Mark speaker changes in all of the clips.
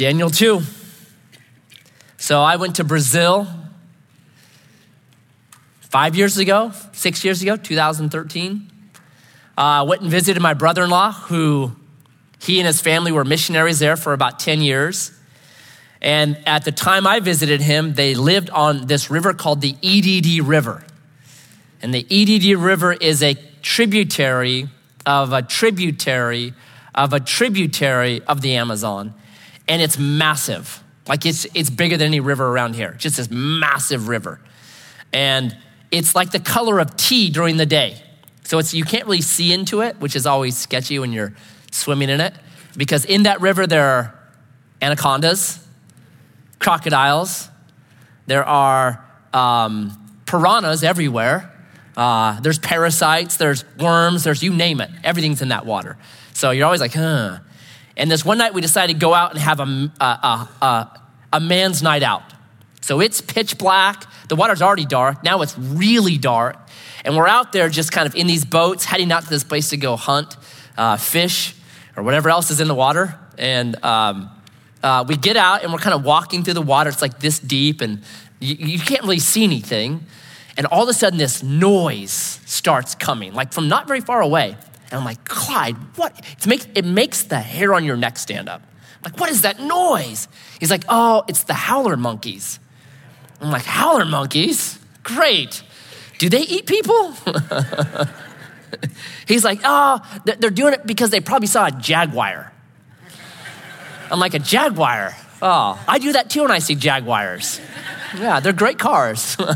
Speaker 1: Daniel 2. So I went to Brazil five years ago, six years ago, 2013. I uh, went and visited my brother in law, who he and his family were missionaries there for about 10 years. And at the time I visited him, they lived on this river called the EDD River. And the EDD River is a tributary of a tributary of a tributary of the Amazon. And it's massive. Like it's, it's bigger than any river around here, just this massive river. And it's like the color of tea during the day. So it's, you can't really see into it, which is always sketchy when you're swimming in it. Because in that river, there are anacondas, crocodiles, there are um, piranhas everywhere. Uh, there's parasites, there's worms, there's you name it. Everything's in that water. So you're always like, huh. And this one night we decided to go out and have a, a, a, a man's night out. So it's pitch black. The water's already dark. Now it's really dark. And we're out there just kind of in these boats, heading out to this place to go hunt uh, fish or whatever else is in the water. And um, uh, we get out and we're kind of walking through the water. It's like this deep and you, you can't really see anything. And all of a sudden, this noise starts coming, like from not very far away. And I'm like, Clyde, what? It makes, it makes the hair on your neck stand up. I'm like, what is that noise? He's like, oh, it's the howler monkeys. I'm like, howler monkeys? Great. Do they eat people? He's like, oh, they're doing it because they probably saw a jaguar. I'm like, a jaguar? Oh, I do that too when I see jaguars. Yeah, they're great cars.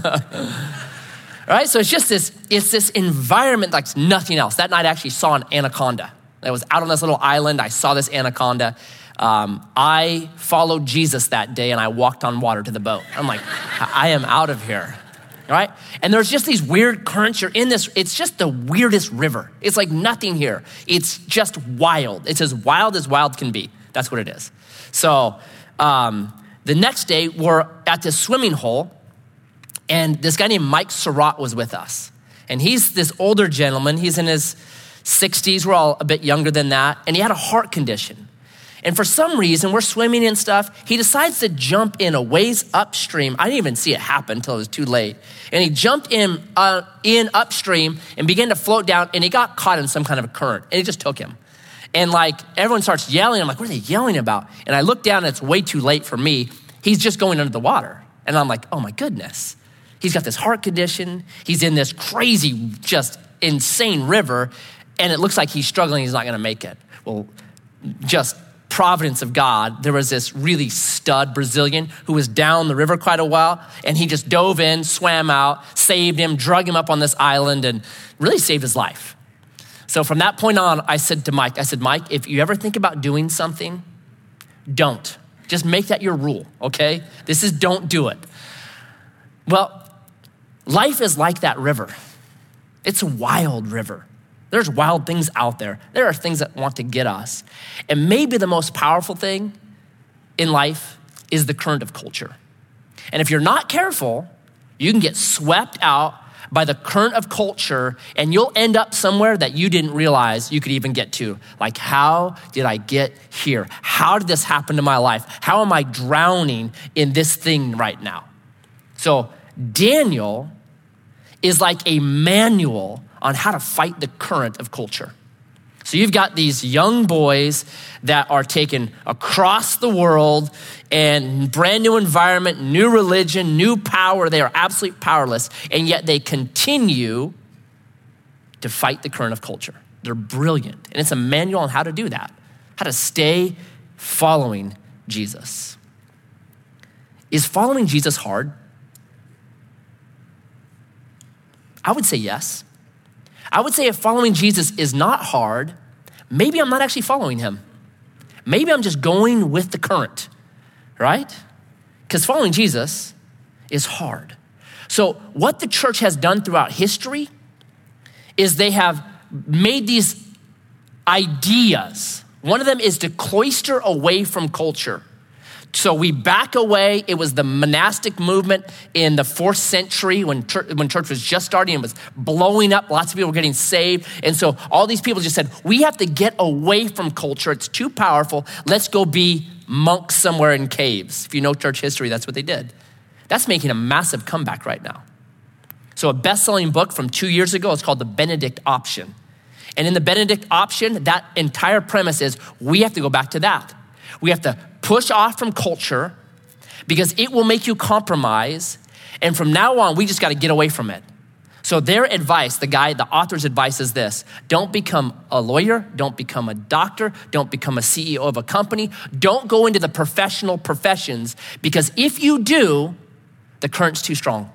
Speaker 1: right? So it's just this, it's this environment like nothing else. That night I actually saw an anaconda. I was out on this little island. I saw this anaconda. Um, I followed Jesus that day and I walked on water to the boat. I'm like, I am out of here. Right? And there's just these weird currents. You're in this, it's just the weirdest river. It's like nothing here. It's just wild. It's as wild as wild can be. That's what it is. So um, the next day, we're at this swimming hole and this guy named Mike Surratt was with us. And he's this older gentleman. He's in his 60s. We're all a bit younger than that. And he had a heart condition. And for some reason, we're swimming and stuff. He decides to jump in a ways upstream. I didn't even see it happen until it was too late. And he jumped in, uh, in upstream and began to float down. And he got caught in some kind of a current. And it just took him. And like everyone starts yelling. I'm like, what are they yelling about? And I look down and it's way too late for me. He's just going under the water. And I'm like, oh my goodness. He's got this heart condition. He's in this crazy, just insane river, and it looks like he's struggling. He's not going to make it. Well, just providence of God, there was this really stud Brazilian who was down the river quite a while, and he just dove in, swam out, saved him, drug him up on this island, and really saved his life. So from that point on, I said to Mike, I said, Mike, if you ever think about doing something, don't. Just make that your rule, okay? This is don't do it. Well, Life is like that river. It's a wild river. There's wild things out there. There are things that want to get us. And maybe the most powerful thing in life is the current of culture. And if you're not careful, you can get swept out by the current of culture and you'll end up somewhere that you didn't realize you could even get to. Like, how did I get here? How did this happen to my life? How am I drowning in this thing right now? So, Daniel is like a manual on how to fight the current of culture. So you've got these young boys that are taken across the world and brand new environment, new religion, new power. They are absolutely powerless, and yet they continue to fight the current of culture. They're brilliant. And it's a manual on how to do that, how to stay following Jesus. Is following Jesus hard? I would say yes. I would say if following Jesus is not hard, maybe I'm not actually following him. Maybe I'm just going with the current, right? Because following Jesus is hard. So, what the church has done throughout history is they have made these ideas. One of them is to cloister away from culture. So we back away. It was the monastic movement in the fourth century when church, when church was just starting. It was blowing up. Lots of people were getting saved. And so all these people just said, we have to get away from culture. It's too powerful. Let's go be monks somewhere in caves. If you know church history, that's what they did. That's making a massive comeback right now. So, a best selling book from two years ago is called The Benedict Option. And in the Benedict Option, that entire premise is we have to go back to that. We have to push off from culture because it will make you compromise. And from now on, we just got to get away from it. So their advice, the guy, the author's advice is this don't become a lawyer, don't become a doctor, don't become a CEO of a company, don't go into the professional professions because if you do, the current's too strong.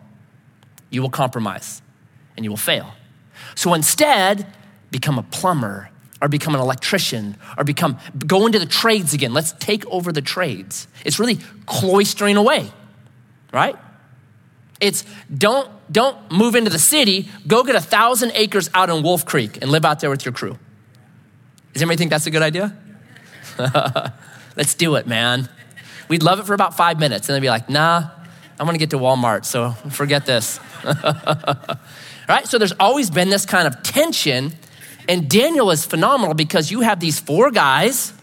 Speaker 1: You will compromise and you will fail. So instead, become a plumber or become an electrician or become go into the trades again. Let's take over the trades. It's really cloistering away, right? It's don't don't move into the city. Go get a thousand acres out in Wolf Creek and live out there with your crew. Does anybody think that's a good idea? Let's do it, man. We'd love it for about five minutes, and then be like, nah, I'm gonna get to Walmart, so forget this. right? So there's always been this kind of tension, and Daniel is phenomenal because you have these four guys,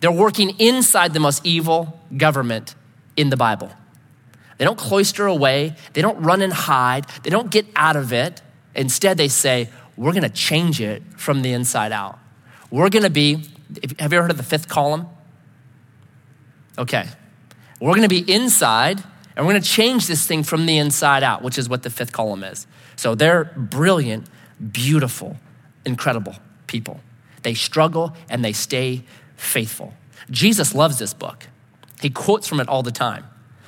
Speaker 1: they're working inside the most evil government in the Bible. They don't cloister away, they don't run and hide, they don't get out of it. Instead, they say, We're gonna change it from the inside out. We're gonna be, have you ever heard of the fifth column? Okay. We're gonna be inside and we're gonna change this thing from the inside out, which is what the fifth column is. So they're brilliant, beautiful, incredible people. They struggle and they stay faithful. Jesus loves this book. He quotes from it all the time.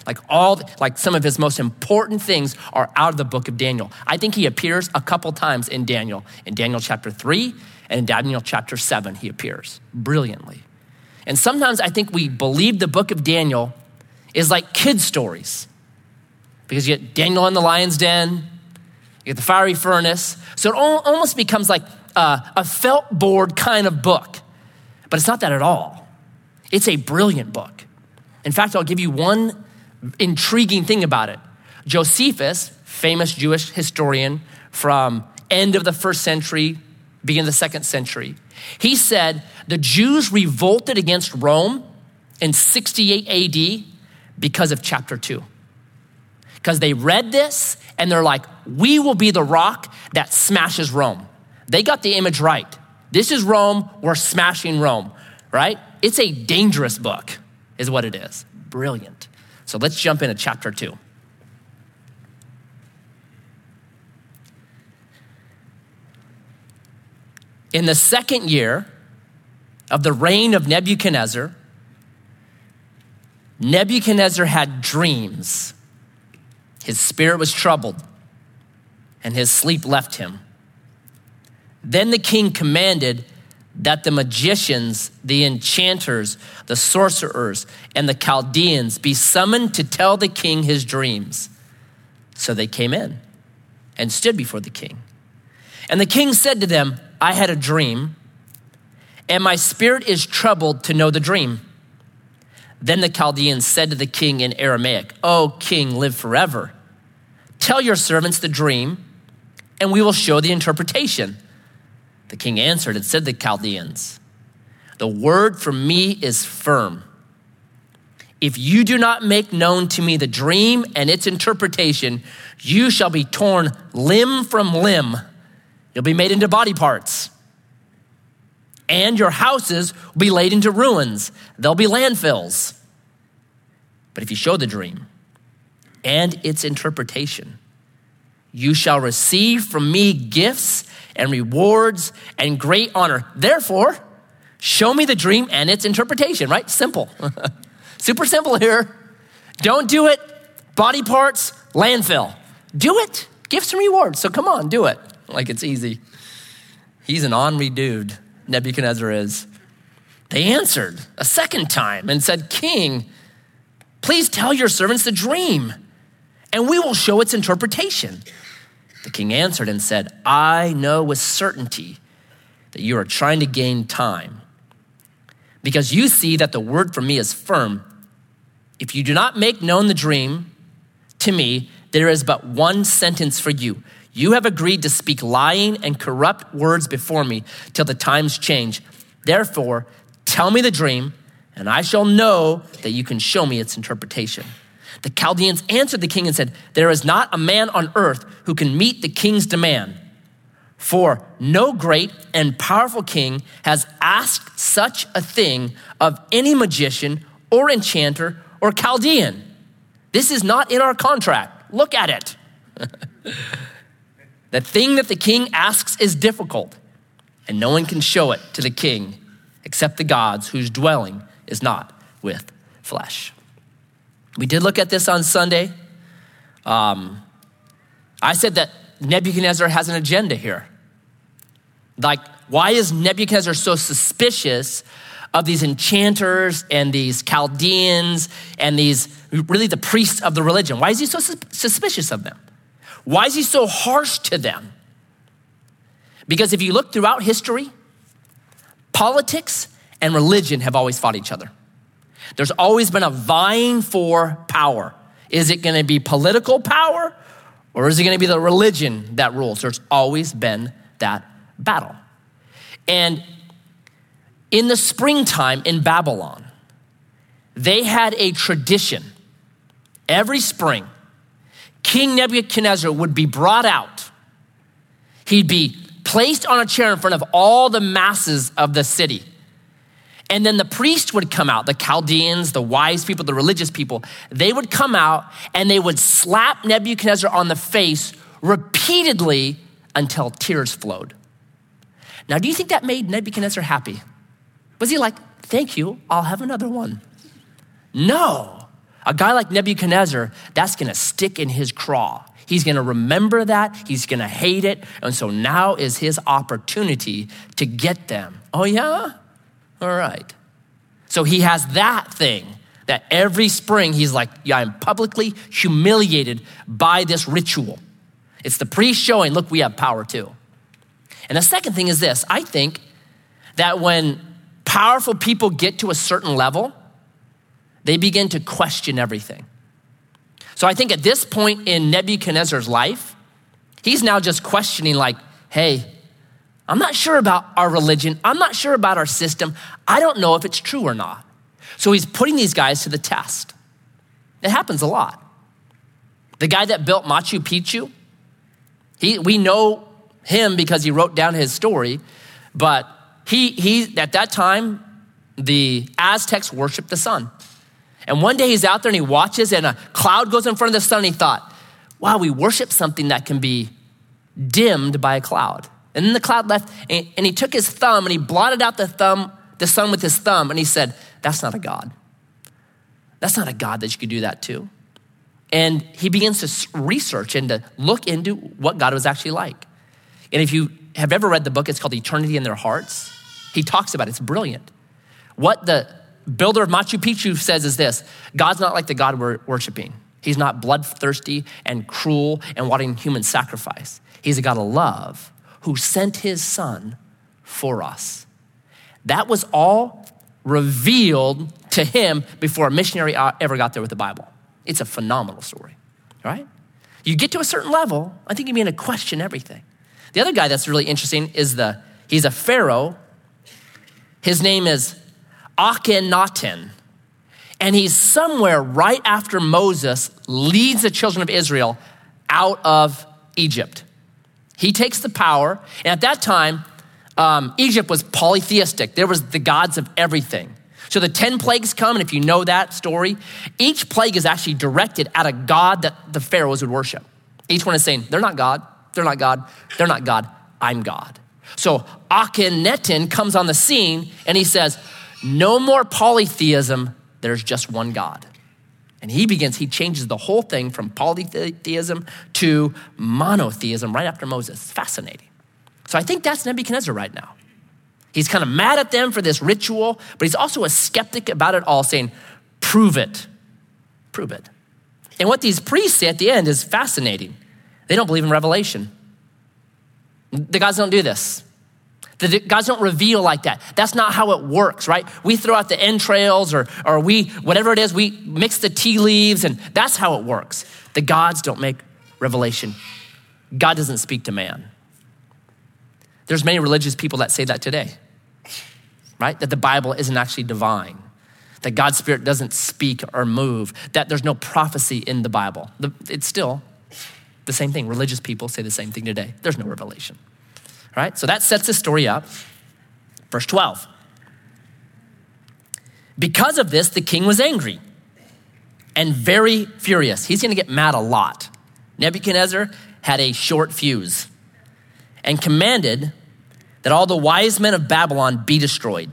Speaker 1: Like all, like some of his most important things are out of the book of Daniel. I think he appears a couple times in Daniel. In Daniel chapter three and in Daniel chapter seven, he appears brilliantly. And sometimes I think we believe the book of Daniel is like kid stories because you get Daniel in the lion's den, you get the fiery furnace. So it almost becomes like a, a felt board kind of book. But it's not that at all. It's a brilliant book. In fact, I'll give you one intriguing thing about it. Josephus, famous Jewish historian from end of the first century, beginning of the second century, he said the Jews revolted against Rome in 68 AD because of chapter 2. Because they read this and they're like, we will be the rock that smashes Rome. They got the image right. This is Rome, we're smashing Rome, right? It's a dangerous book, is what it is. Brilliant. So let's jump into chapter 2. In the second year of the reign of Nebuchadnezzar, Nebuchadnezzar had dreams. His spirit was troubled, and his sleep left him. Then the king commanded that the magicians, the enchanters, the sorcerers, and the Chaldeans be summoned to tell the king his dreams. So they came in and stood before the king. And the king said to them, I had a dream, and my spirit is troubled to know the dream. Then the Chaldeans said to the king in Aramaic, O king, live forever. Tell your servants the dream, and we will show the interpretation. The king answered and said to the Chaldeans, The word from me is firm. If you do not make known to me the dream and its interpretation, you shall be torn limb from limb. You'll be made into body parts. And your houses will be laid into ruins. They'll be landfills. But if you show the dream and its interpretation, you shall receive from me gifts and rewards and great honor. Therefore, show me the dream and its interpretation, right? Simple. Super simple here. Don't do it. Body parts, landfill. Do it. Gifts and rewards. So come on, do it. Like it's easy. He's an ornery dude, Nebuchadnezzar is. They answered a second time and said, King, please tell your servants the dream, and we will show its interpretation. The king answered and said, I know with certainty that you are trying to gain time because you see that the word from me is firm. If you do not make known the dream to me, there is but one sentence for you. You have agreed to speak lying and corrupt words before me till the times change. Therefore, tell me the dream, and and I shall know that you can show me its interpretation. The Chaldeans answered the king and said, There is not a man on earth who can meet the king's demand. For no great and powerful king has asked such a thing of any magician or enchanter or Chaldean. This is not in our contract. Look at it. the thing that the king asks is difficult, and no one can show it to the king except the gods whose dwelling is not with flesh. We did look at this on Sunday. Um, I said that Nebuchadnezzar has an agenda here. Like, why is Nebuchadnezzar so suspicious of these enchanters and these Chaldeans and these really the priests of the religion? Why is he so suspicious of them? Why is he so harsh to them? Because if you look throughout history, politics and religion have always fought each other. There's always been a vying for power. Is it going to be political power or is it going to be the religion that rules? There's always been that battle. And in the springtime in Babylon, they had a tradition. Every spring, King Nebuchadnezzar would be brought out. He'd be placed on a chair in front of all the masses of the city. And then the priest would come out, the Chaldeans, the wise people, the religious people, they would come out and they would slap Nebuchadnezzar on the face repeatedly until tears flowed. Now, do you think that made Nebuchadnezzar happy? Was he like, thank you, I'll have another one? No. A guy like Nebuchadnezzar, that's gonna stick in his craw. He's gonna remember that, he's gonna hate it, and so now is his opportunity to get them. Oh, yeah? All right. So he has that thing that every spring he's like, yeah, I'm publicly humiliated by this ritual. It's the priest showing, look, we have power too. And the second thing is this I think that when powerful people get to a certain level, they begin to question everything. So I think at this point in Nebuchadnezzar's life, he's now just questioning, like, hey, I'm not sure about our religion. I'm not sure about our system. I don't know if it's true or not. So he's putting these guys to the test. It happens a lot. The guy that built Machu Picchu, he, we know him because he wrote down his story, but he, he, at that time, the Aztecs worshiped the sun. And one day he's out there and he watches, and a cloud goes in front of the sun, and he thought, wow, we worship something that can be dimmed by a cloud. And then the cloud left, and, and he took his thumb and he blotted out the thumb, the sun with his thumb, and he said, That's not a God. That's not a God that you could do that to. And he begins to research and to look into what God was actually like. And if you have ever read the book, it's called Eternity in Their Hearts. He talks about it, it's brilliant. What the builder of Machu Picchu says is this God's not like the God we're worshiping. He's not bloodthirsty and cruel and wanting human sacrifice. He's a God of love who sent his son for us. That was all revealed to him before a missionary uh, ever got there with the Bible. It's a phenomenal story, right? You get to a certain level, I think you begin to question everything. The other guy that's really interesting is the, he's a pharaoh. His name is Akhenaten. And he's somewhere right after Moses leads the children of Israel out of Egypt. He takes the power, and at that time, um, Egypt was polytheistic. There was the gods of everything. So the 10 plagues come, and if you know that story, each plague is actually directed at a god that the pharaohs would worship. Each one is saying, they're not God, they're not God, they're not God, I'm God. So Akhenaten comes on the scene and he says, no more polytheism, there's just one God. And he begins, he changes the whole thing from polytheism to monotheism right after Moses. Fascinating. So I think that's Nebuchadnezzar right now. He's kind of mad at them for this ritual, but he's also a skeptic about it all, saying, prove it, prove it. And what these priests say at the end is fascinating. They don't believe in revelation. The gods don't do this. The gods don't reveal like that. That's not how it works, right? We throw out the entrails or, or we, whatever it is, we mix the tea leaves and that's how it works. The gods don't make revelation. God doesn't speak to man. There's many religious people that say that today, right? That the Bible isn't actually divine. that God's Spirit doesn't speak or move, that there's no prophecy in the Bible. It's still the same thing. Religious people say the same thing today. There's no revelation. All right? So that sets the story up. Verse 12. Because of this, the king was angry and very furious. He's going to get mad a lot. Nebuchadnezzar had a short fuse and commanded that all the wise men of Babylon be destroyed.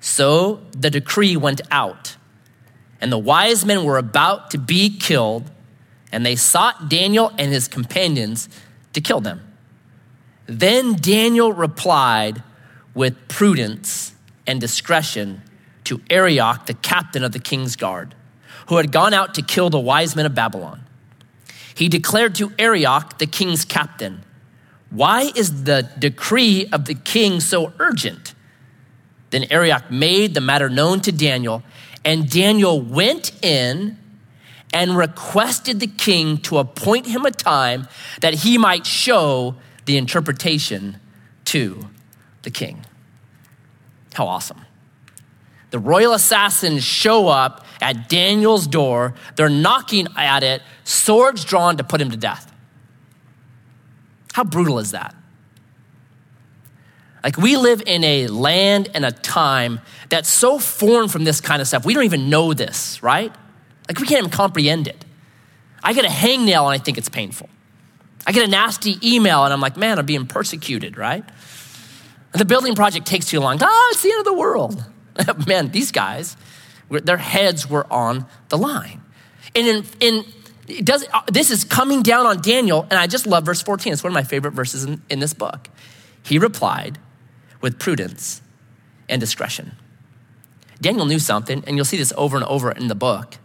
Speaker 1: So the decree went out, and the wise men were about to be killed, and they sought Daniel and his companions to kill them. Then Daniel replied with prudence and discretion to Arioch, the captain of the king's guard, who had gone out to kill the wise men of Babylon. He declared to Arioch, the king's captain, Why is the decree of the king so urgent? Then Arioch made the matter known to Daniel, and Daniel went in and requested the king to appoint him a time that he might show the interpretation to the king. How awesome. The royal assassins show up at Daniel's door. They're knocking at it, swords drawn to put him to death. How brutal is that? Like, we live in a land and a time that's so foreign from this kind of stuff. We don't even know this, right? Like, we can't even comprehend it. I get a hangnail and I think it's painful. I get a nasty email and I'm like, man, I'm being persecuted, right? The building project takes too long. Oh, it's the end of the world. man, these guys, their heads were on the line. And in, in it does, uh, this is coming down on Daniel, and I just love verse 14. It's one of my favorite verses in, in this book. He replied with prudence and discretion. Daniel knew something, and you'll see this over and over in the book.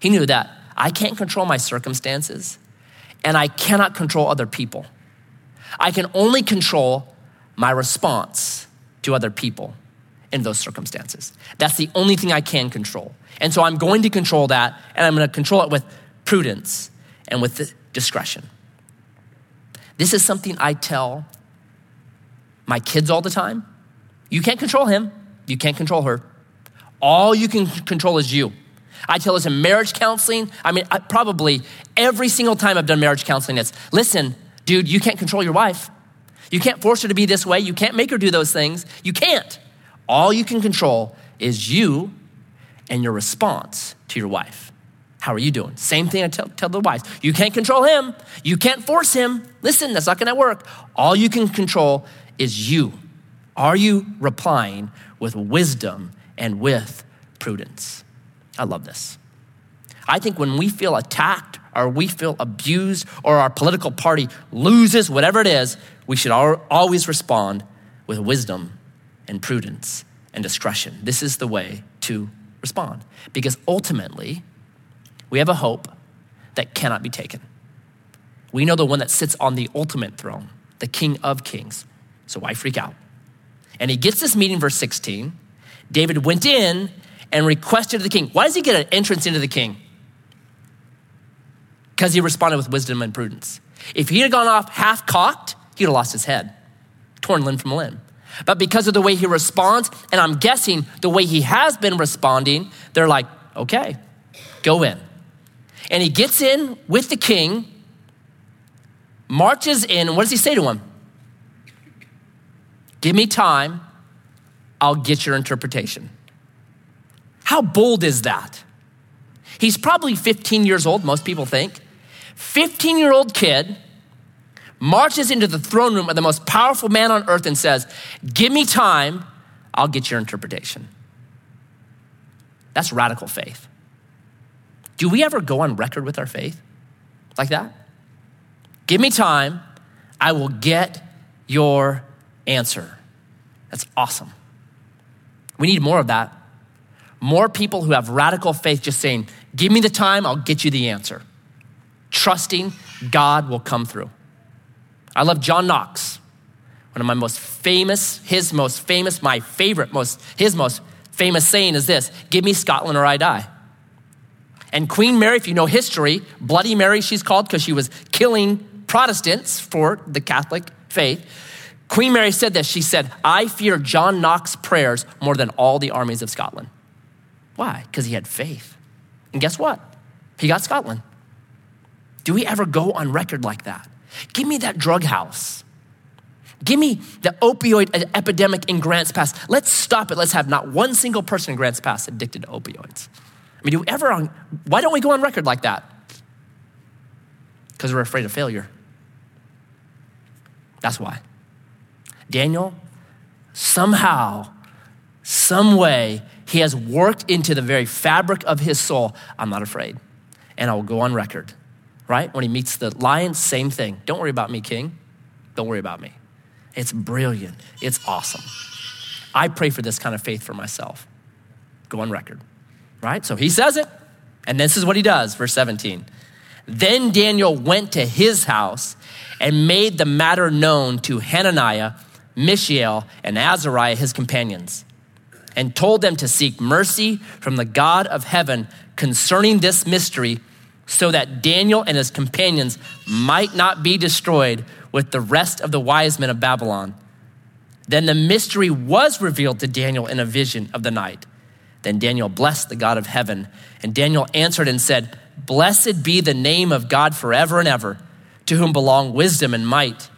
Speaker 1: He knew that I can't control my circumstances, and I cannot control other people. I can only control my response to other people in those circumstances. That's the only thing I can control. And so I'm going to control that, and I'm going to control it with prudence and with discretion. This is something I tell my kids all the time. You can't control him, you can't control her. All you can control is you. I tell this in marriage counseling. I mean, I, probably every single time I've done marriage counseling, it's listen, dude, you can't control your wife. You can't force her to be this way. You can't make her do those things. You can't. All you can control is you and your response to your wife. How are you doing? Same thing I tell, tell the wives. You can't control him. You can't force him. Listen, that's not going to work. All you can control is you. Are you replying with wisdom and with prudence? I love this. I think when we feel attacked or we feel abused or our political party loses, whatever it is, we should always respond with wisdom and prudence and discretion. This is the way to respond because ultimately, we have a hope that cannot be taken. We know the one that sits on the ultimate throne, the King of Kings. So why freak out? And he gets this meeting, verse 16. David went in and requested the king. Why does he get an entrance into the king? Because he responded with wisdom and prudence. If he had gone off half cocked, he'd have lost his head, torn limb from limb. But because of the way he responds, and I'm guessing the way he has been responding, they're like, okay, go in. And he gets in with the king, marches in. What does he say to him? Give me time, I'll get your interpretation. How bold is that? He's probably 15 years old, most people think. 15 year old kid marches into the throne room of the most powerful man on earth and says, Give me time, I'll get your interpretation. That's radical faith. Do we ever go on record with our faith like that? Give me time, I will get your answer. That's awesome. We need more of that more people who have radical faith just saying, Give me the time, I'll get you the answer. Trusting God will come through. I love John Knox, one of my most famous, his most famous, my favorite, most, his most famous saying is this Give me Scotland or I die. And Queen Mary, if you know history, Bloody Mary, she's called because she was killing Protestants for the Catholic faith. Queen Mary said this. She said, I fear John Knox's prayers more than all the armies of Scotland. Why? Because he had faith. And guess what? He got Scotland. Do we ever go on record like that? Give me that drug house. Give me the opioid epidemic in Grants Pass. Let's stop it. Let's have not one single person in Grants Pass addicted to opioids. I mean, do we ever on, why don't we go on record like that? Because we're afraid of failure. That's why. Daniel, somehow, some way, he has worked into the very fabric of his soul. I'm not afraid. And I will go on record, right? When he meets the lion, same thing. Don't worry about me, king. Don't worry about me. It's brilliant. It's awesome. I pray for this kind of faith for myself. Go on record, right? So he says it, and this is what he does, verse 17. Then Daniel went to his house and made the matter known to Hananiah, Mishael, and Azariah, his companions, and told them to seek mercy from the God of heaven concerning this mystery, so that Daniel and his companions might not be destroyed with the rest of the wise men of Babylon. Then the mystery was revealed to Daniel in a vision of the night. Then Daniel blessed the God of heaven, and Daniel answered and said, Blessed be the name of God forever and ever, to whom belong wisdom and might.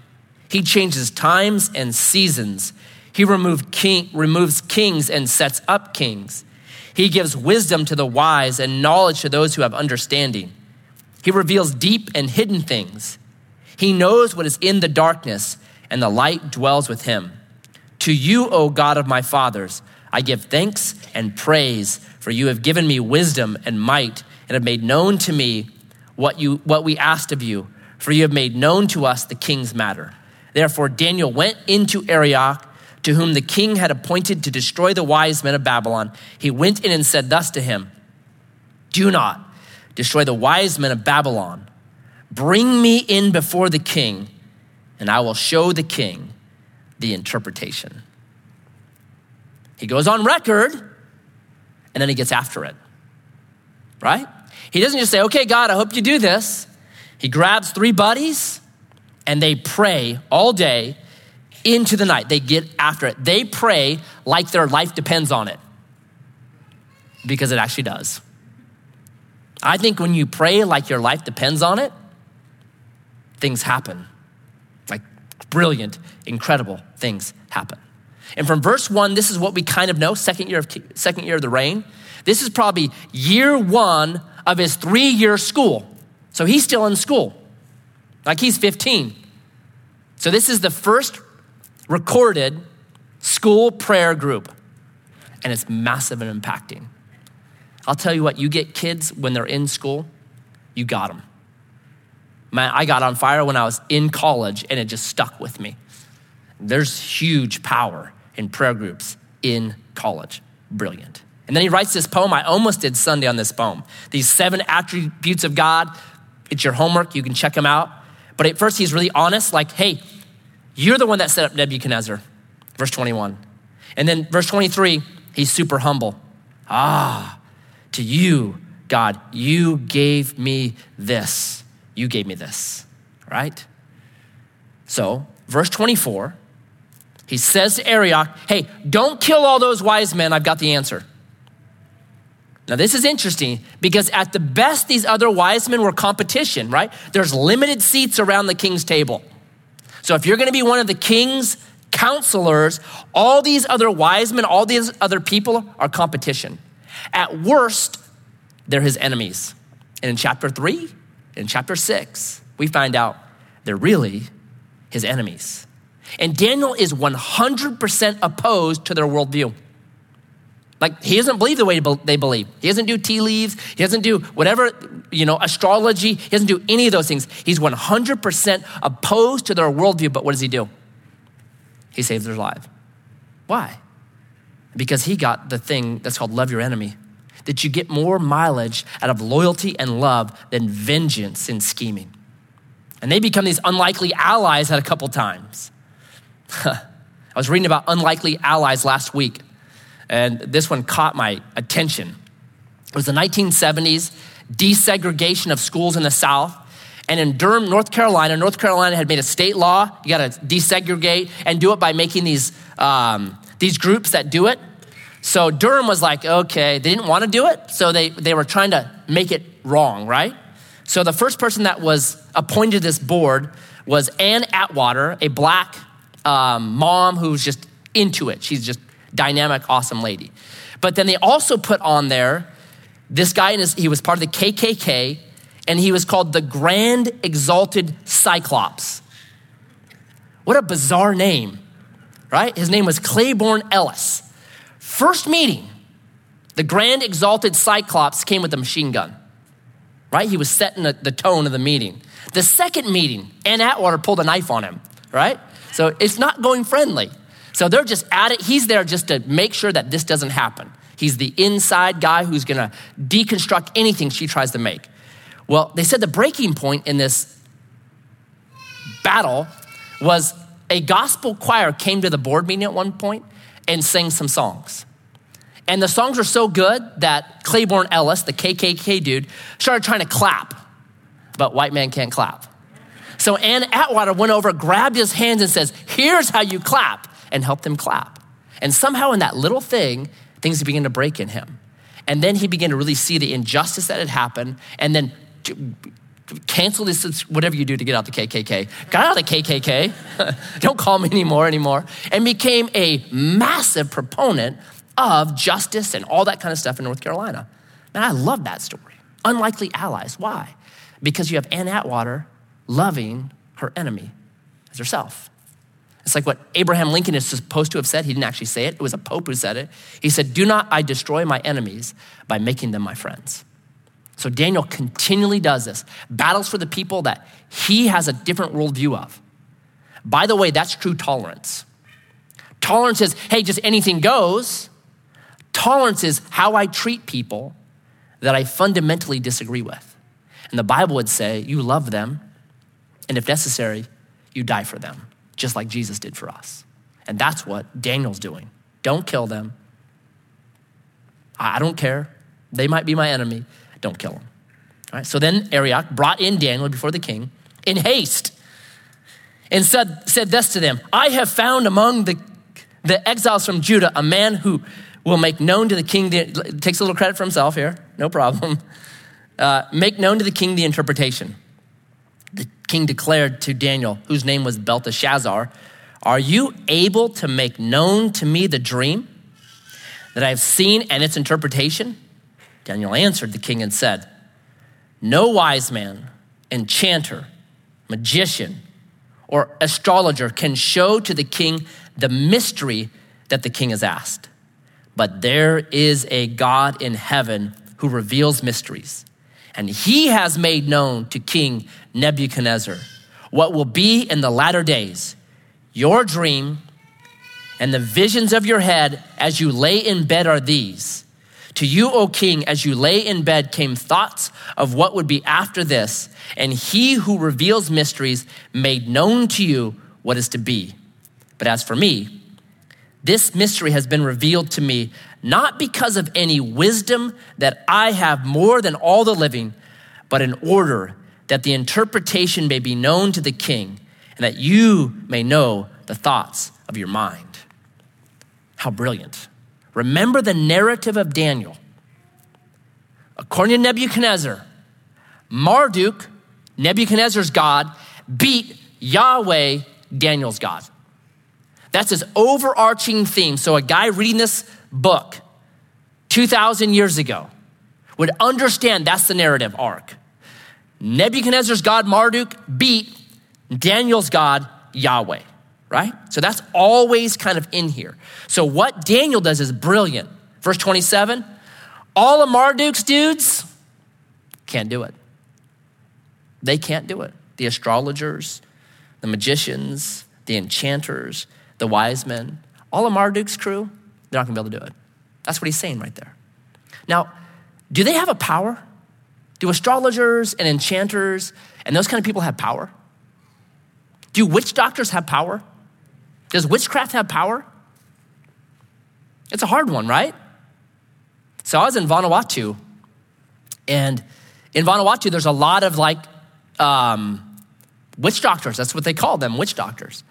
Speaker 1: He changes times and seasons. He king, removes kings and sets up kings. He gives wisdom to the wise and knowledge to those who have understanding. He reveals deep and hidden things. He knows what is in the darkness, and the light dwells with him. To you, O God of my fathers, I give thanks and praise, for you have given me wisdom and might, and have made known to me what, you, what we asked of you, for you have made known to us the king's matter. Therefore, Daniel went into Arioch, to whom the king had appointed to destroy the wise men of Babylon. He went in and said thus to him Do not destroy the wise men of Babylon Bring me in before the king, and I will show the king the interpretation. He goes on record, and then he gets after it, right? He doesn't just say, Okay, God, I hope you do this. He grabs three buddies, and they pray all day into the night. They get after it. They pray like their life depends on it, because it actually does. I think when you pray like your life depends on it, things happen. Like brilliant, incredible things happen. And from verse one, this is what we kind of know, second year of, second year of the reign. This is probably year one of his three year school. So he's still in school, like he's 15. So this is the first recorded school prayer group, and it's massive and impacting. I'll tell you what, you get kids when they're in school, you got them. Man, I got on fire when I was in college and it just stuck with me. There's huge power in prayer groups in college. Brilliant. And then he writes this poem. I almost did Sunday on this poem. These seven attributes of God. It's your homework. You can check them out. But at first, he's really honest, like, hey, you're the one that set up Nebuchadnezzar. Verse 21. And then verse 23, he's super humble. Ah, to you, God, you gave me this. You gave me this, right? So, verse 24, he says to Arioch, Hey, don't kill all those wise men. I've got the answer. Now, this is interesting because at the best, these other wise men were competition, right? There's limited seats around the king's table. So, if you're going to be one of the king's counselors, all these other wise men, all these other people are competition. At worst, they're his enemies. And in chapter three, in chapter six, we find out they're really his enemies. And Daniel is 100% opposed to their worldview. Like, he doesn't believe the way they believe. He doesn't do tea leaves. He doesn't do whatever, you know, astrology. He doesn't do any of those things. He's 100% opposed to their worldview, but what does he do? He saves their life. Why? Because he got the thing that's called love your enemy that you get more mileage out of loyalty and love than vengeance and scheming. And they become these unlikely allies at a couple times. I was reading about unlikely allies last week, and this one caught my attention. It was the 1970s, desegregation of schools in the South. And in Durham, North Carolina, North Carolina had made a state law. You got to desegregate and do it by making these, um, these groups that do it. So Durham was like, okay, they didn't want to do it, so they, they were trying to make it wrong, right? So the first person that was appointed to this board was Ann Atwater, a black um, mom who's just into it. She's just dynamic, awesome lady. But then they also put on there this guy, and he was part of the KKK, and he was called the Grand Exalted Cyclops. What a bizarre name, right? His name was Claiborne Ellis. First meeting, the Grand Exalted Cyclops came with a machine gun, right? He was setting the, the tone of the meeting. The second meeting, Ann Atwater pulled a knife on him, right? So it's not going friendly. So they're just at it. He's there just to make sure that this doesn't happen. He's the inside guy who's gonna deconstruct anything she tries to make. Well, they said the breaking point in this battle was a gospel choir came to the board meeting at one point and sang some songs. And the songs were so good that Claiborne Ellis, the KKK dude, started trying to clap. But white man can't clap. So Ann Atwater went over, grabbed his hands, and says, Here's how you clap, and helped them clap. And somehow, in that little thing, things began to break in him. And then he began to really see the injustice that had happened, and then cancel this, whatever you do to get out the KKK. Got out of the KKK, don't call me anymore anymore, and became a massive proponent of justice and all that kind of stuff in North Carolina. Man, I love that story. Unlikely allies. Why? Because you have Ann Atwater loving her enemy as herself. It's like what Abraham Lincoln is supposed to have said. He didn't actually say it, it was a pope who said it. He said, Do not I destroy my enemies by making them my friends. So Daniel continually does this, battles for the people that he has a different worldview of. By the way, that's true tolerance. Tolerance is, hey, just anything goes. Tolerance is how I treat people that I fundamentally disagree with. And the Bible would say, you love them, and if necessary, you die for them, just like Jesus did for us. And that's what Daniel's doing. Don't kill them. I don't care. They might be my enemy. Don't kill them. All right, so then Arioch brought in Daniel before the king in haste and said, said this to them I have found among the, the exiles from Judah a man who will make known to the king, the, takes a little credit for himself here, no problem. Uh, make known to the king the interpretation. King declared to Daniel, whose name was Belteshazzar, Are you able to make known to me the dream that I have seen and its interpretation? Daniel answered the king and said, No wise man, enchanter, magician, or astrologer can show to the king the mystery that the king has asked. But there is a God in heaven who reveals mysteries, and he has made known to King Nebuchadnezzar what will be in the latter days. Your dream and the visions of your head as you lay in bed are these to you, O king, as you lay in bed, came thoughts of what would be after this, and he who reveals mysteries made known to you what is to be. But as for me, this mystery has been revealed to me not because of any wisdom that I have more than all the living, but in order that the interpretation may be known to the king, and that you may know the thoughts of your mind. How brilliant. Remember the narrative of Daniel. According to Nebuchadnezzar, Marduk, Nebuchadnezzar's God, beat Yahweh, Daniel's God. That's his overarching theme. So, a guy reading this book 2,000 years ago would understand that's the narrative arc. Nebuchadnezzar's God, Marduk, beat Daniel's God, Yahweh right? So that's always kind of in here. So what Daniel does is brilliant. Verse 27 all of Marduk's dudes can't do it. They can't do it. The astrologers, the magicians, the enchanters, the wise men, all of Marduk's crew, they're not gonna be able to do it. That's what he's saying right there. Now, do they have a power? Do astrologers and enchanters and those kind of people have power? Do witch doctors have power? Does witchcraft have power? It's a hard one, right? So I was in Vanuatu, and in Vanuatu, there's a lot of like um, Witch doctors, that's what they call them, witch doctors.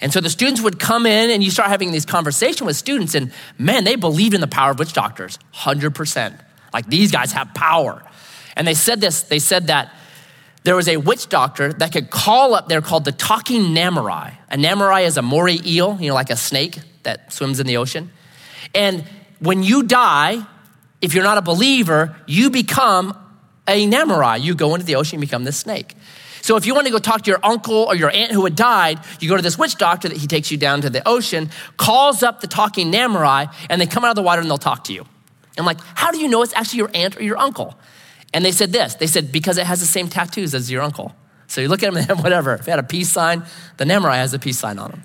Speaker 1: And so the students would come in and you start having these conversations with students, and man, they believed in the power of witch doctors, 100%. Like these guys have power. And they said this, they said that there was a witch doctor that could call up there called the talking Namurai. A Namurai is a moray eel, you know, like a snake that swims in the ocean. And when you die, if you're not a believer, you become a Namurai. You go into the ocean and become this snake. So if you want to go talk to your uncle or your aunt who had died, you go to this witch doctor that he takes you down to the ocean, calls up the talking Namurai, and they come out of the water and they'll talk to you. I'm like, how do you know it's actually your aunt or your uncle? And they said this. They said, because it has the same tattoos as your uncle. So you look at him and whatever. If he had a peace sign, the Namurai has a peace sign on him.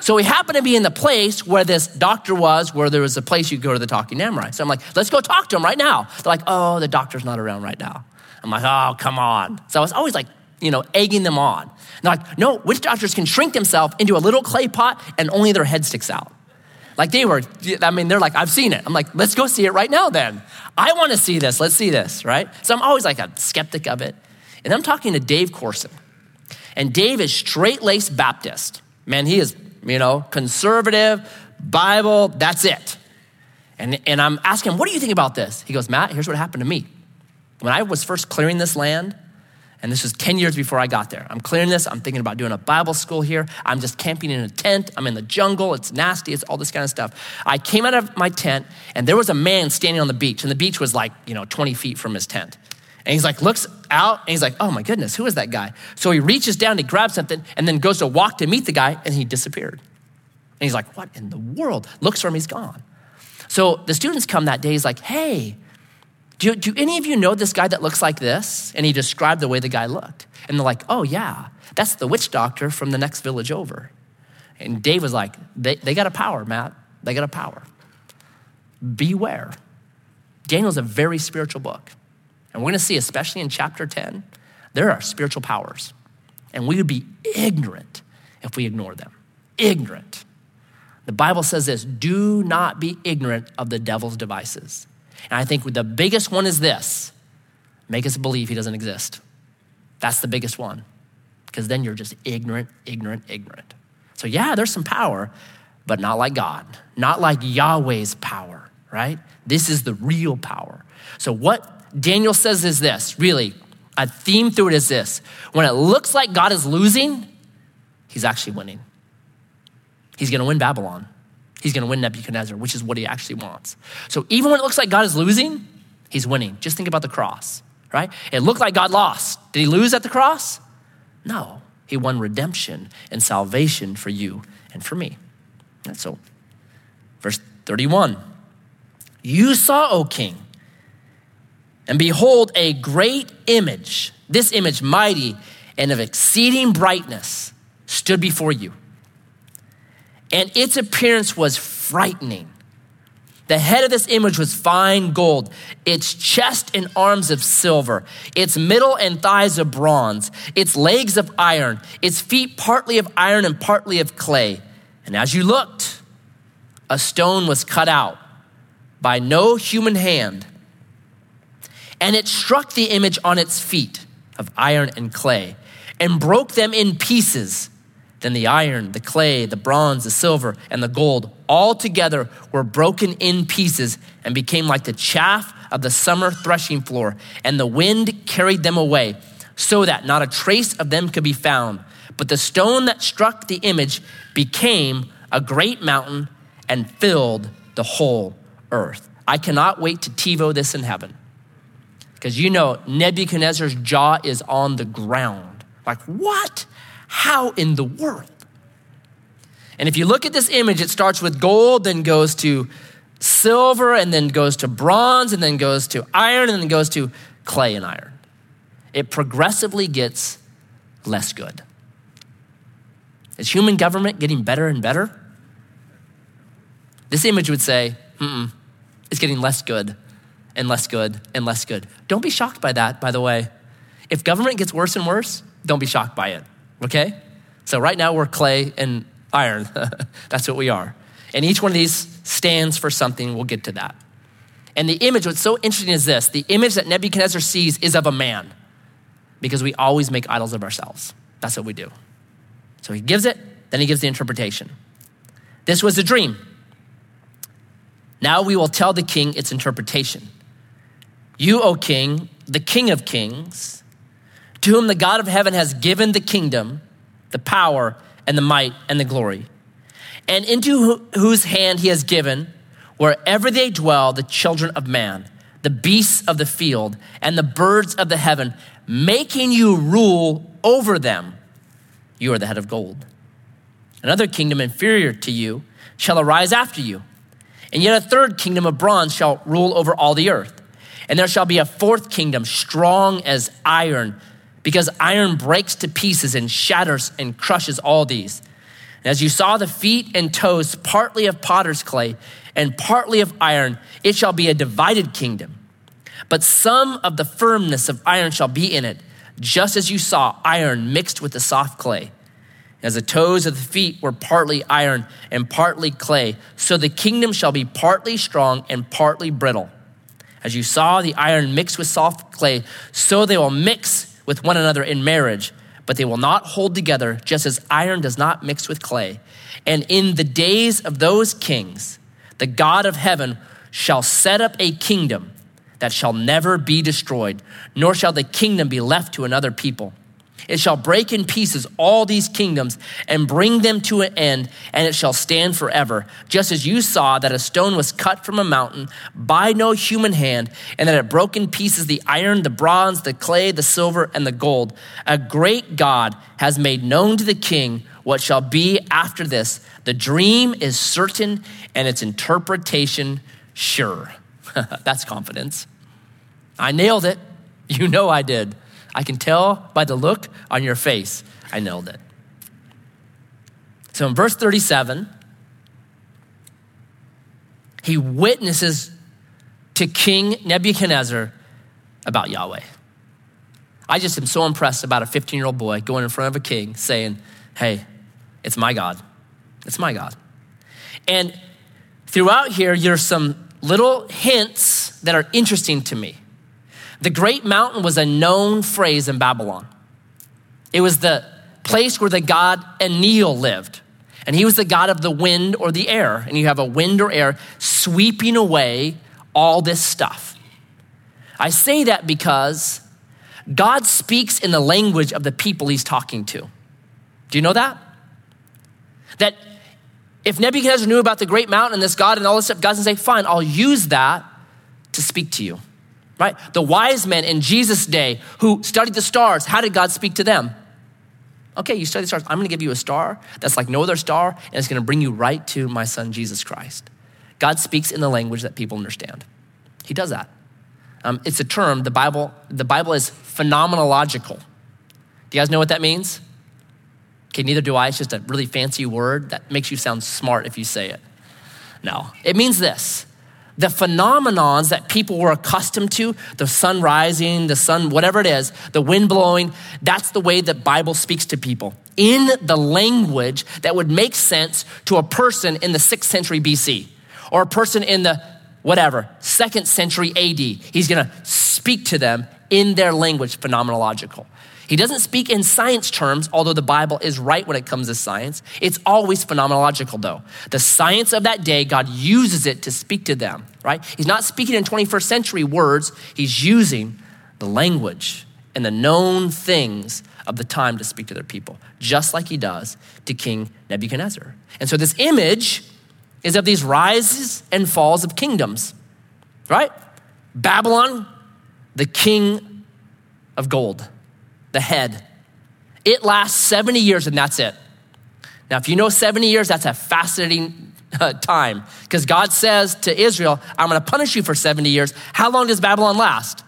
Speaker 1: So we happened to be in the place where this doctor was, where there was a place you go to the talking Namurai. So I'm like, let's go talk to him right now. They're like, oh, the doctor's not around right now. I'm like, oh, come on. So I was always like, you know, egging them on. they're like, no, witch doctors can shrink themselves into a little clay pot and only their head sticks out. Like they were, I mean, they're like, I've seen it. I'm like, let's go see it right now then. I want to see this. Let's see this, right? So I'm always like a skeptic of it. And I'm talking to Dave Corson. And Dave is straight laced Baptist. Man, he is you know, conservative, Bible, that's it. And, and I'm asking him, what do you think about this? He goes, Matt, here's what happened to me. When I was first clearing this land, and this was 10 years before I got there. I'm clearing this. I'm thinking about doing a Bible school here. I'm just camping in a tent. I'm in the jungle. It's nasty. It's all this kind of stuff. I came out of my tent, and there was a man standing on the beach, and the beach was like, you know, 20 feet from his tent. And he's like, looks out, and he's like, oh my goodness, who is that guy? So he reaches down to grab something and then goes to walk to meet the guy, and he disappeared. And he's like, what in the world? Looks for him, he's gone. So the students come that day, he's like, hey, do, do any of you know this guy that looks like this? And he described the way the guy looked. And they're like, oh yeah, that's the witch doctor from the next village over. And Dave was like, they, they got a power, Matt. They got a power. Beware. Daniel's a very spiritual book. And we're going to see, especially in chapter 10, there are spiritual powers. And we would be ignorant if we ignore them. Ignorant. The Bible says this do not be ignorant of the devil's devices. And I think the biggest one is this make us believe he doesn't exist. That's the biggest one. Because then you're just ignorant, ignorant, ignorant. So, yeah, there's some power, but not like God, not like Yahweh's power, right? This is the real power. So, what Daniel says is this really, a theme through it is this when it looks like God is losing, he's actually winning. He's gonna win Babylon. He's gonna win Nebuchadnezzar, which is what he actually wants. So even when it looks like God is losing, he's winning. Just think about the cross, right? It looked like God lost. Did he lose at the cross? No. He won redemption and salvation for you and for me. And so, verse 31 You saw, O king, and behold, a great image, this image mighty and of exceeding brightness, stood before you. And its appearance was frightening. The head of this image was fine gold, its chest and arms of silver, its middle and thighs of bronze, its legs of iron, its feet partly of iron and partly of clay. And as you looked, a stone was cut out by no human hand and it struck the image on its feet of iron and clay and broke them in pieces. Then the iron, the clay, the bronze, the silver, and the gold all together were broken in pieces and became like the chaff of the summer threshing floor, and the wind carried them away, so that not a trace of them could be found. But the stone that struck the image became a great mountain and filled the whole earth. I cannot wait to TiVo this in heaven. Because you know, Nebuchadnezzar's jaw is on the ground. Like, what? How in the world? And if you look at this image, it starts with gold, then goes to silver, and then goes to bronze, and then goes to iron, and then goes to clay and iron. It progressively gets less good. Is human government getting better and better? This image would say, mm it's getting less good and less good and less good. Don't be shocked by that, by the way. If government gets worse and worse, don't be shocked by it, okay? So right now we're clay and iron. That's what we are. And each one of these stands for something. We'll get to that. And the image, what's so interesting is this the image that Nebuchadnezzar sees is of a man because we always make idols of ourselves. That's what we do. So he gives it, then he gives the interpretation. This was a dream. Now we will tell the king its interpretation. You, O king, the king of kings, to whom the God of heaven has given the kingdom, the power, and the might, and the glory, and into whose hand he has given, wherever they dwell, the children of man, the beasts of the field, and the birds of the heaven, making you rule over them. You are the head of gold. Another kingdom inferior to you shall arise after you, and yet a third kingdom of bronze shall rule over all the earth. And there shall be a fourth kingdom, strong as iron, because iron breaks to pieces and shatters and crushes all these. And as you saw the feet and toes, partly of potter's clay and partly of iron, it shall be a divided kingdom. But some of the firmness of iron shall be in it, just as you saw iron mixed with the soft clay. As the toes of the feet were partly iron and partly clay, so the kingdom shall be partly strong and partly brittle. As you saw the iron mixed with soft clay, so they will mix with one another in marriage, but they will not hold together, just as iron does not mix with clay. And in the days of those kings, the God of heaven shall set up a kingdom that shall never be destroyed, nor shall the kingdom be left to another people. It shall break in pieces all these kingdoms and bring them to an end, and it shall stand forever. Just as you saw that a stone was cut from a mountain by no human hand, and that it broke in pieces the iron, the bronze, the clay, the silver, and the gold. A great God has made known to the king what shall be after this. The dream is certain, and its interpretation sure. That's confidence. I nailed it. You know I did. I can tell by the look on your face, I nailed it. So in verse 37, he witnesses to King Nebuchadnezzar about Yahweh. I just am so impressed about a 15 year old boy going in front of a king saying, Hey, it's my God. It's my God. And throughout here, there's some little hints that are interesting to me. The Great Mountain was a known phrase in Babylon. It was the place where the god Enlil lived. And he was the god of the wind or the air. And you have a wind or air sweeping away all this stuff. I say that because God speaks in the language of the people he's talking to. Do you know that? That if Nebuchadnezzar knew about the great mountain and this God and all this stuff, God's gonna say, fine, I'll use that to speak to you right? The wise men in Jesus' day who studied the stars, how did God speak to them? Okay, you study the stars. I'm to give you a star that's like no other star, and it's to bring you right to my son, Jesus Christ. God speaks in the language that people understand. He does that. Um, it's a term, the Bible, the Bible is phenomenological. Do you guys know what that means? Okay, neither do I. It's just a really fancy word that makes you sound smart if you say it. No, it means this the phenomenons that people were accustomed to the sun rising the sun whatever it is the wind blowing that's the way that bible speaks to people. In the language that would make sense to a person in the 6th century bc or a person in the whatever 2nd century ad he's going to speak to them in their language phenomenological he doesn't speak in science terms, although the Bible is right when it comes to science. It's always phenomenological, though. The science of that day, God uses it to speak to them, right? He's not speaking in 21st century words, He's using the language and the known things of the time to speak to their people, just like He does to King Nebuchadnezzar. And so, this image is of these rises and falls of kingdoms, right? Babylon, the king of gold the head. It lasts 70 years and that's it. Now, if you know 70 years, that's a fascinating uh, time because God says to Israel, I'm going to punish you for 70 years. How long does Babylon last?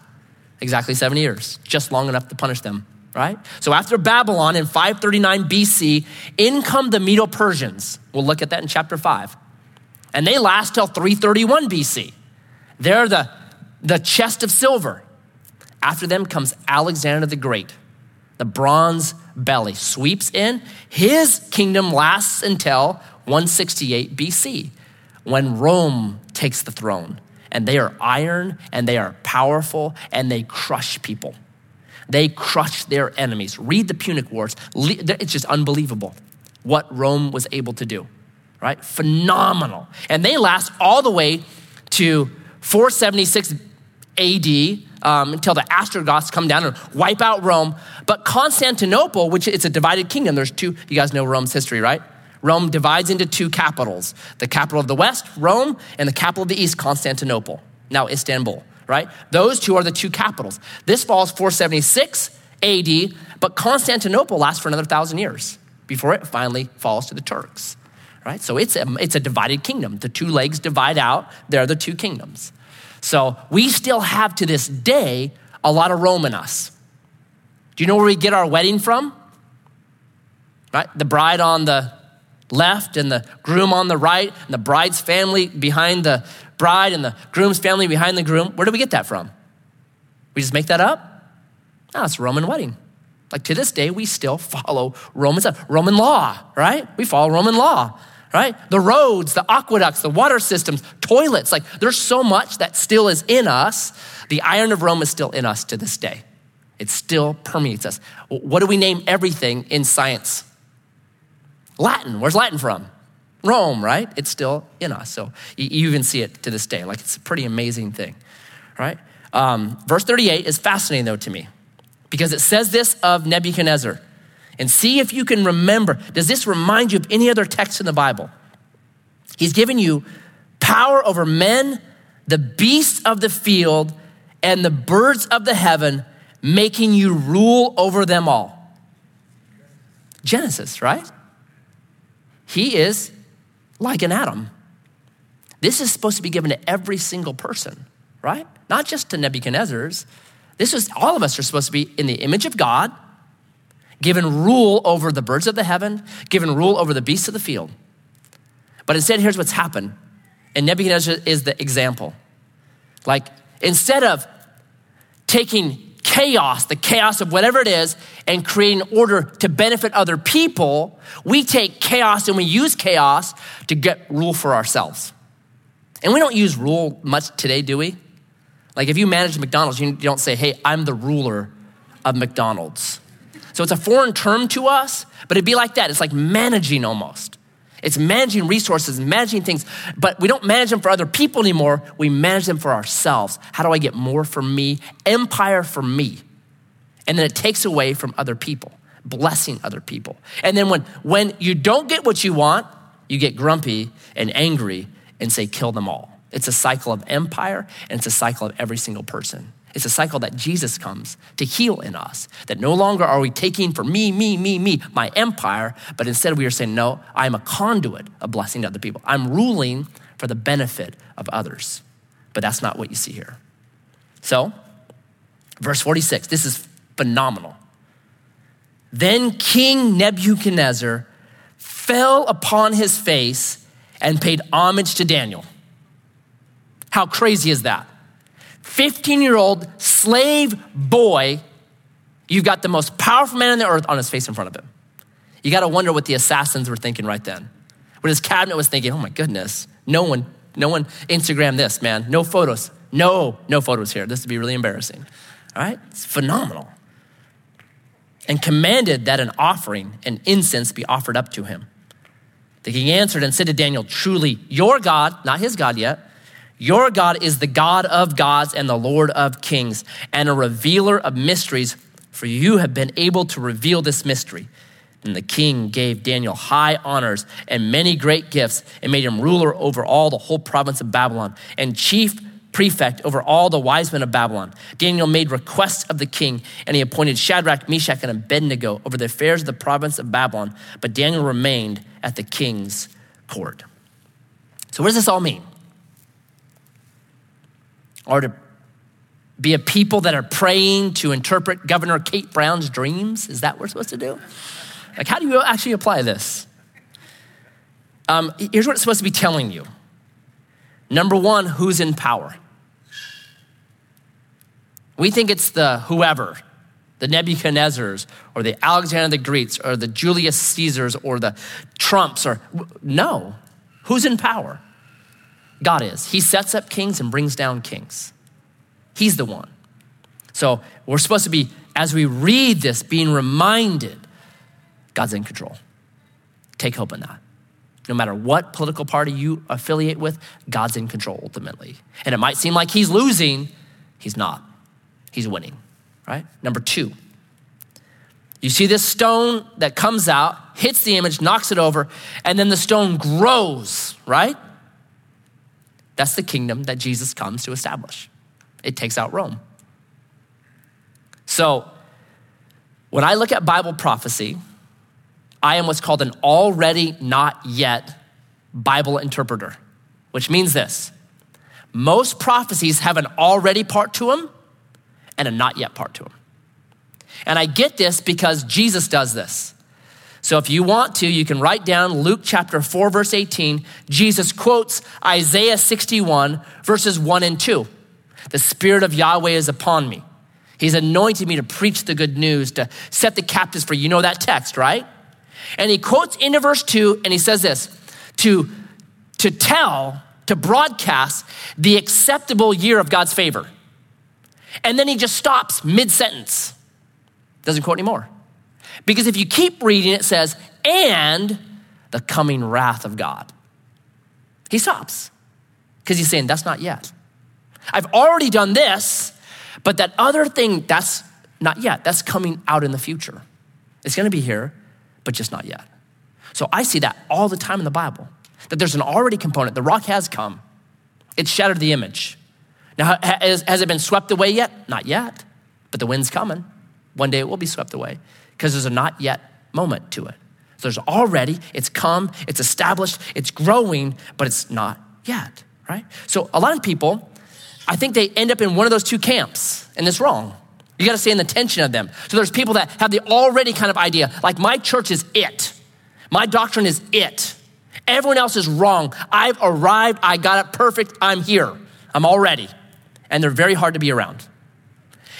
Speaker 1: Exactly 70 years, just long enough to punish them, right? So after Babylon in 539 BC, in come the Medo Persians. We'll look at that in chapter 5. And they last till 331 BC. They're the, the chest of silver. After them comes Alexander the Great the bronze belly, sweeps in. His kingdom lasts until 168 BC when Rome takes the throne. And they are iron and they are powerful and they crush people. They crush their enemies. Read the Punic Wars. It's just unbelievable what Rome was able to do, right? Phenomenal. And they last all the way to 476 AD um, until the Ostrogoths come down and wipe out Rome. But Constantinople, which it's a divided kingdom, there's two, you guys know Rome's history, right? Rome divides into two capitals the capital of the West, Rome, and the capital of the East, Constantinople, now Istanbul, right? Those two are the two capitals. This falls 476 AD, but Constantinople lasts for another thousand years before it finally falls to the Turks, right? So it's a, it's a divided kingdom. The two legs divide out, they're the two kingdoms. So we still have to this day a lot of Rome in us. Do you know where we get our wedding from? Right? The bride on the left and the groom on the right, and the bride's family behind the bride and the groom's family behind the groom. Where do we get that from? We just make that up? No, it's Roman wedding. Like to this day, we still follow Roman stuff, Roman law, right? We follow Roman law, right? The roads, the aqueducts, the water systems, toilets. Like there's so much that still is in us. The iron of Rome is still in us to this day. It still permeates us. What do we name everything in science? Latin. Where's Latin from? Rome, right? It's still in us. So you even see it to this day. Like it's a pretty amazing thing, right? Um, verse 38 is fascinating though to me because it says this of Nebuchadnezzar. And see if you can remember. Does this remind you of any other text in the Bible? He's given you power over men, the beasts of the field, and the birds of the heaven, making you rule over them all. Genesis, right? He is like an Adam. This is supposed to be given to every single person, right? Not just to Nebuchadnezzar's. This is all of us are supposed to be in the image of God, given rule over the birds of the heaven, given rule over the beasts of the field. But instead, here's what's happened. And Nebuchadnezzar is the example. Like, instead of taking chaos, the chaos of whatever it is, and creating order to benefit other people, we take chaos and we use chaos to get rule for ourselves. And we don't use rule much today, do we? Like if you manage McDonald's, you don't say, hey, I'm the ruler of McDonald's. So it's a foreign term to us, but it'd be like that. It's like managing almost. It's managing resources, managing things, but we don't manage them for other people anymore. We manage them for ourselves. How do I get more for me? Empire for me. And then it takes away from other people, blessing other people. And then when, when you don't get what you want, you get grumpy and angry and say, kill them all. It's a cycle of empire and it's a cycle of every single person. It's a cycle that Jesus comes to heal in us. That no longer are we taking for me, me, me, me, my empire, but instead we are saying, no, I'm a conduit of blessing to other people. I'm ruling for the benefit of others. But that's not what you see here. So, verse 46, this is phenomenal. Then King Nebuchadnezzar fell upon his face and paid homage to Daniel. How crazy is that? 15 year old slave boy, you've got the most powerful man on the earth on his face in front of him. You got to wonder what the assassins were thinking right then. What his cabinet was thinking, oh my goodness, no one, no one Instagram this, man. No photos. No, no photos here. This would be really embarrassing. All right? It's phenomenal. And commanded that an offering, an incense, be offered up to him. The king answered and said to Daniel, Truly, your God, not his God yet, your God is the God of gods and the Lord of kings, and a revealer of mysteries, for you have been able to reveal this mystery. And the king gave Daniel high honors and many great gifts, and made him ruler over all the whole province of Babylon, and chief prefect over all the wise men of Babylon. Daniel made requests of the king, and he appointed Shadrach, Meshach, and Abednego over the affairs of the province of Babylon. But Daniel remained at the king's court. So, what does this all mean? Or to be a people that are praying to interpret Governor Kate Brown's dreams? Is that what we're supposed to do? Like, how do you actually apply this? Um, here's what it's supposed to be telling you. Number one, who's in power? We think it's the whoever, the Nebuchadnezzars or the Alexander the Greeks or the Julius Caesars or the Trumps or no. Who's in power? God is. He sets up kings and brings down kings. He's the one. So we're supposed to be as we read this, being reminded God's in control. Take hope in that. No matter what political party you affiliate with, God's in control ultimately. And it might seem like he's losing, he's not. He's winning, right? Number two, you see this stone that comes out, hits the image, knocks it over, and then the stone grows, right? That's the kingdom that Jesus comes to establish. It takes out Rome. So, when I look at Bible prophecy, I am what's called an already not yet Bible interpreter, which means this most prophecies have an already part to them and a not yet part to them. And I get this because Jesus does this. So if you want to, you can write down Luke chapter 4, verse 18. Jesus quotes Isaiah 61, verses 1 and 2. The Spirit of Yahweh is upon me. He's anointed me to preach the good news, to set the captives free. You know that text, right? And he quotes into verse 2 and he says this to, to tell, to broadcast the acceptable year of God's favor. And then he just stops mid sentence, doesn't quote anymore. Because if you keep reading, it says, and the coming wrath of God. He stops because he's saying, that's not yet. I've already done this, but that other thing, that's not yet. That's coming out in the future. It's going to be here, but just not yet. So I see that all the time in the Bible that there's an already component. The rock has come, it shattered the image. Now, has, has it been swept away yet? Not yet, but the wind's coming. One day it will be swept away because there's a not yet moment to it. So there's already, it's come, it's established, it's growing, but it's not yet, right? So a lot of people, I think they end up in one of those two camps, and it's wrong. You got to stay in the tension of them. So there's people that have the already kind of idea, like my church is it. My doctrine is it. Everyone else is wrong. I've arrived. I got it perfect. I'm here. I'm already. And they're very hard to be around.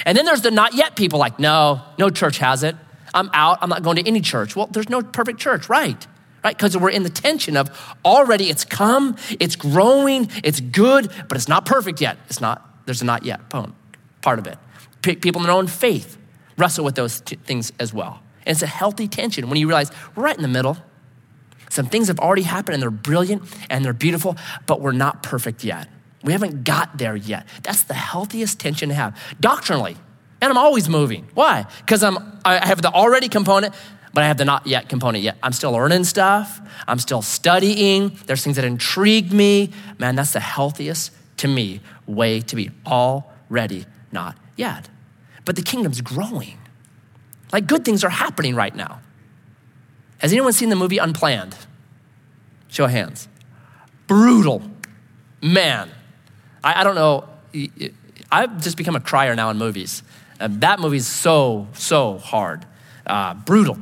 Speaker 1: And then there's the not yet people like, no, no church has it. I'm out. I'm not going to any church. Well, there's no perfect church, right? Right? Because we're in the tension of already it's come, it's growing, it's good, but it's not perfect yet. It's not, there's a not yet part of it people in their own faith wrestle with those t- things as well. And it's a healthy tension when you realize we're right in the middle. Some things have already happened and they're brilliant and they're beautiful, but we're not perfect yet. We haven't got there yet. That's the healthiest tension to have doctrinally. And I'm always moving. Why? Because I'm I have the already component, but I have the not yet component yet. I'm still learning stuff. I'm still studying. There's things that intrigue me. Man, that's the healthiest to me way to be already not yet. But the kingdom's growing. Like good things are happening right now. Has anyone seen the movie Unplanned? Show of hands. Brutal. Man. I, I don't know. I've just become a crier now in movies. And that movie's so, so hard. Uh, brutal.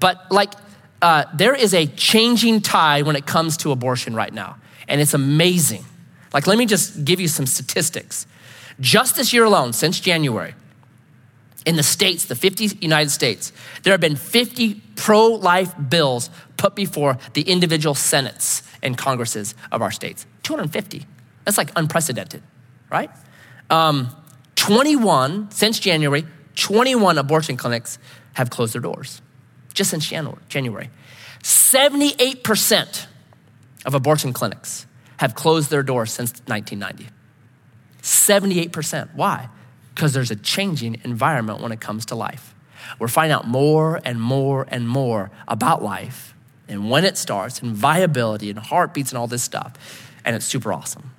Speaker 1: But like, uh, there is a changing tide when it comes to abortion right now. And it's amazing. Like, let me just give you some statistics. Just this year alone, since January, in the states, the 50 United States, there have been 50 pro life bills put before the individual senates and congresses of our states. 250. That's like unprecedented, right? Um, 21, since January, 21 abortion clinics have closed their doors just since January. 78% of abortion clinics have closed their doors since 1990. 78%. Why? Because there's a changing environment when it comes to life. We're finding out more and more and more about life and when it starts and viability and heartbeats and all this stuff. And it's super awesome.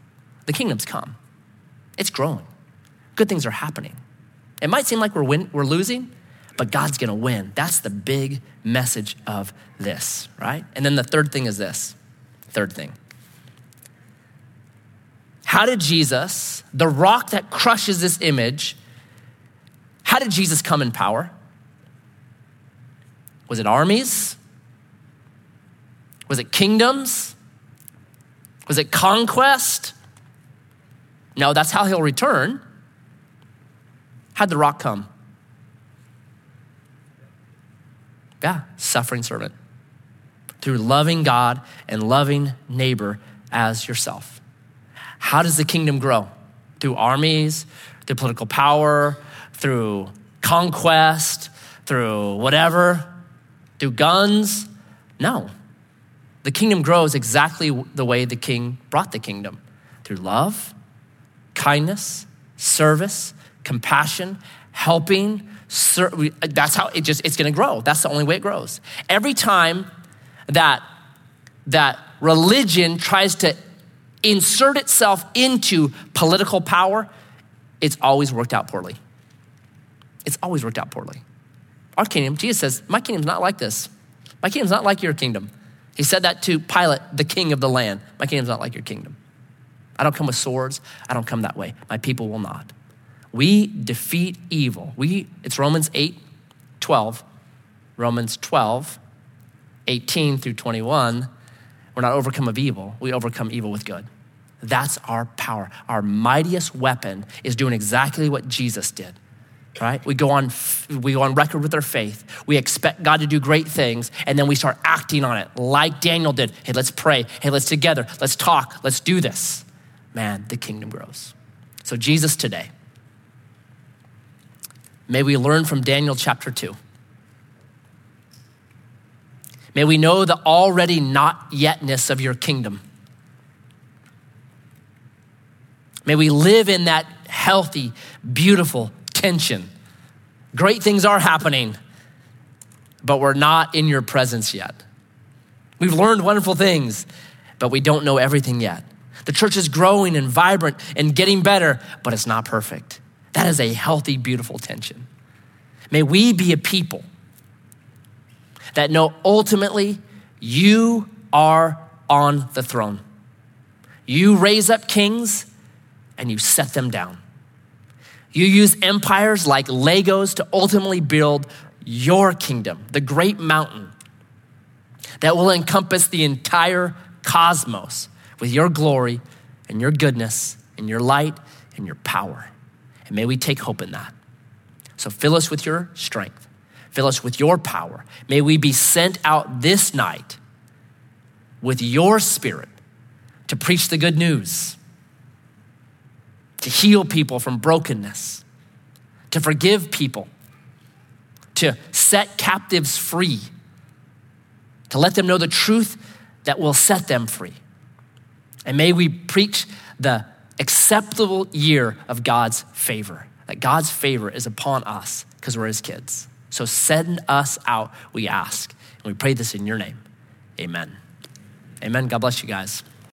Speaker 1: The kingdom's come, it's growing. Good things are happening. It might seem like we're, win- we're losing, but God's gonna win. That's the big message of this, right? And then the third thing is this third thing how did Jesus, the rock that crushes this image, how did Jesus come in power? Was it armies? Was it kingdoms? Was it conquest? No, that's how he'll return. How'd the rock come? Yeah, suffering servant. Through loving God and loving neighbor as yourself. How does the kingdom grow? Through armies, through political power, through conquest, through whatever, through guns. No. The kingdom grows exactly the way the king brought the kingdom through love, kindness, service, compassion, helping. That's how it just, it's gonna grow. That's the only way it grows. Every time that, that religion tries to insert itself into political power, it's always worked out poorly. It's always worked out poorly. Our kingdom, Jesus says, My kingdom's not like this. My kingdom's not like your kingdom. He said that to Pilate, the king of the land. My kingdom's not like your kingdom. I don't come with swords. I don't come that way. My people will not. We defeat evil. We, it's Romans 8, 12. Romans 12, 18 through 21. We're not overcome of evil. We overcome evil with good. That's our power. Our mightiest weapon is doing exactly what Jesus did right? We go on we go on record with our faith. We expect God to do great things and then we start acting on it like Daniel did. Hey, let's pray. Hey, let's together. Let's talk. Let's do this. Man, the kingdom grows. So Jesus today May we learn from Daniel chapter 2. May we know the already not yetness of your kingdom. May we live in that healthy, beautiful tension. Great things are happening, but we're not in your presence yet. We've learned wonderful things, but we don't know everything yet. The church is growing and vibrant and getting better, but it's not perfect. That is a healthy, beautiful tension. May we be a people that know ultimately you are on the throne. You raise up kings and you set them down. You use empires like Legos to ultimately build your kingdom, the great mountain that will encompass the entire cosmos with your glory and your goodness and your light and your power. And may we take hope in that. So fill us with your strength, fill us with your power. May we be sent out this night with your spirit to preach the good news to heal people from brokenness, to forgive people, to set captives free, to let them know the truth that will set them free. And may we preach the acceptable year of God's favor, that God's favor is upon us because we're his kids. So send us out, we ask. And we pray this in your name. Amen. Amen. God bless you guys.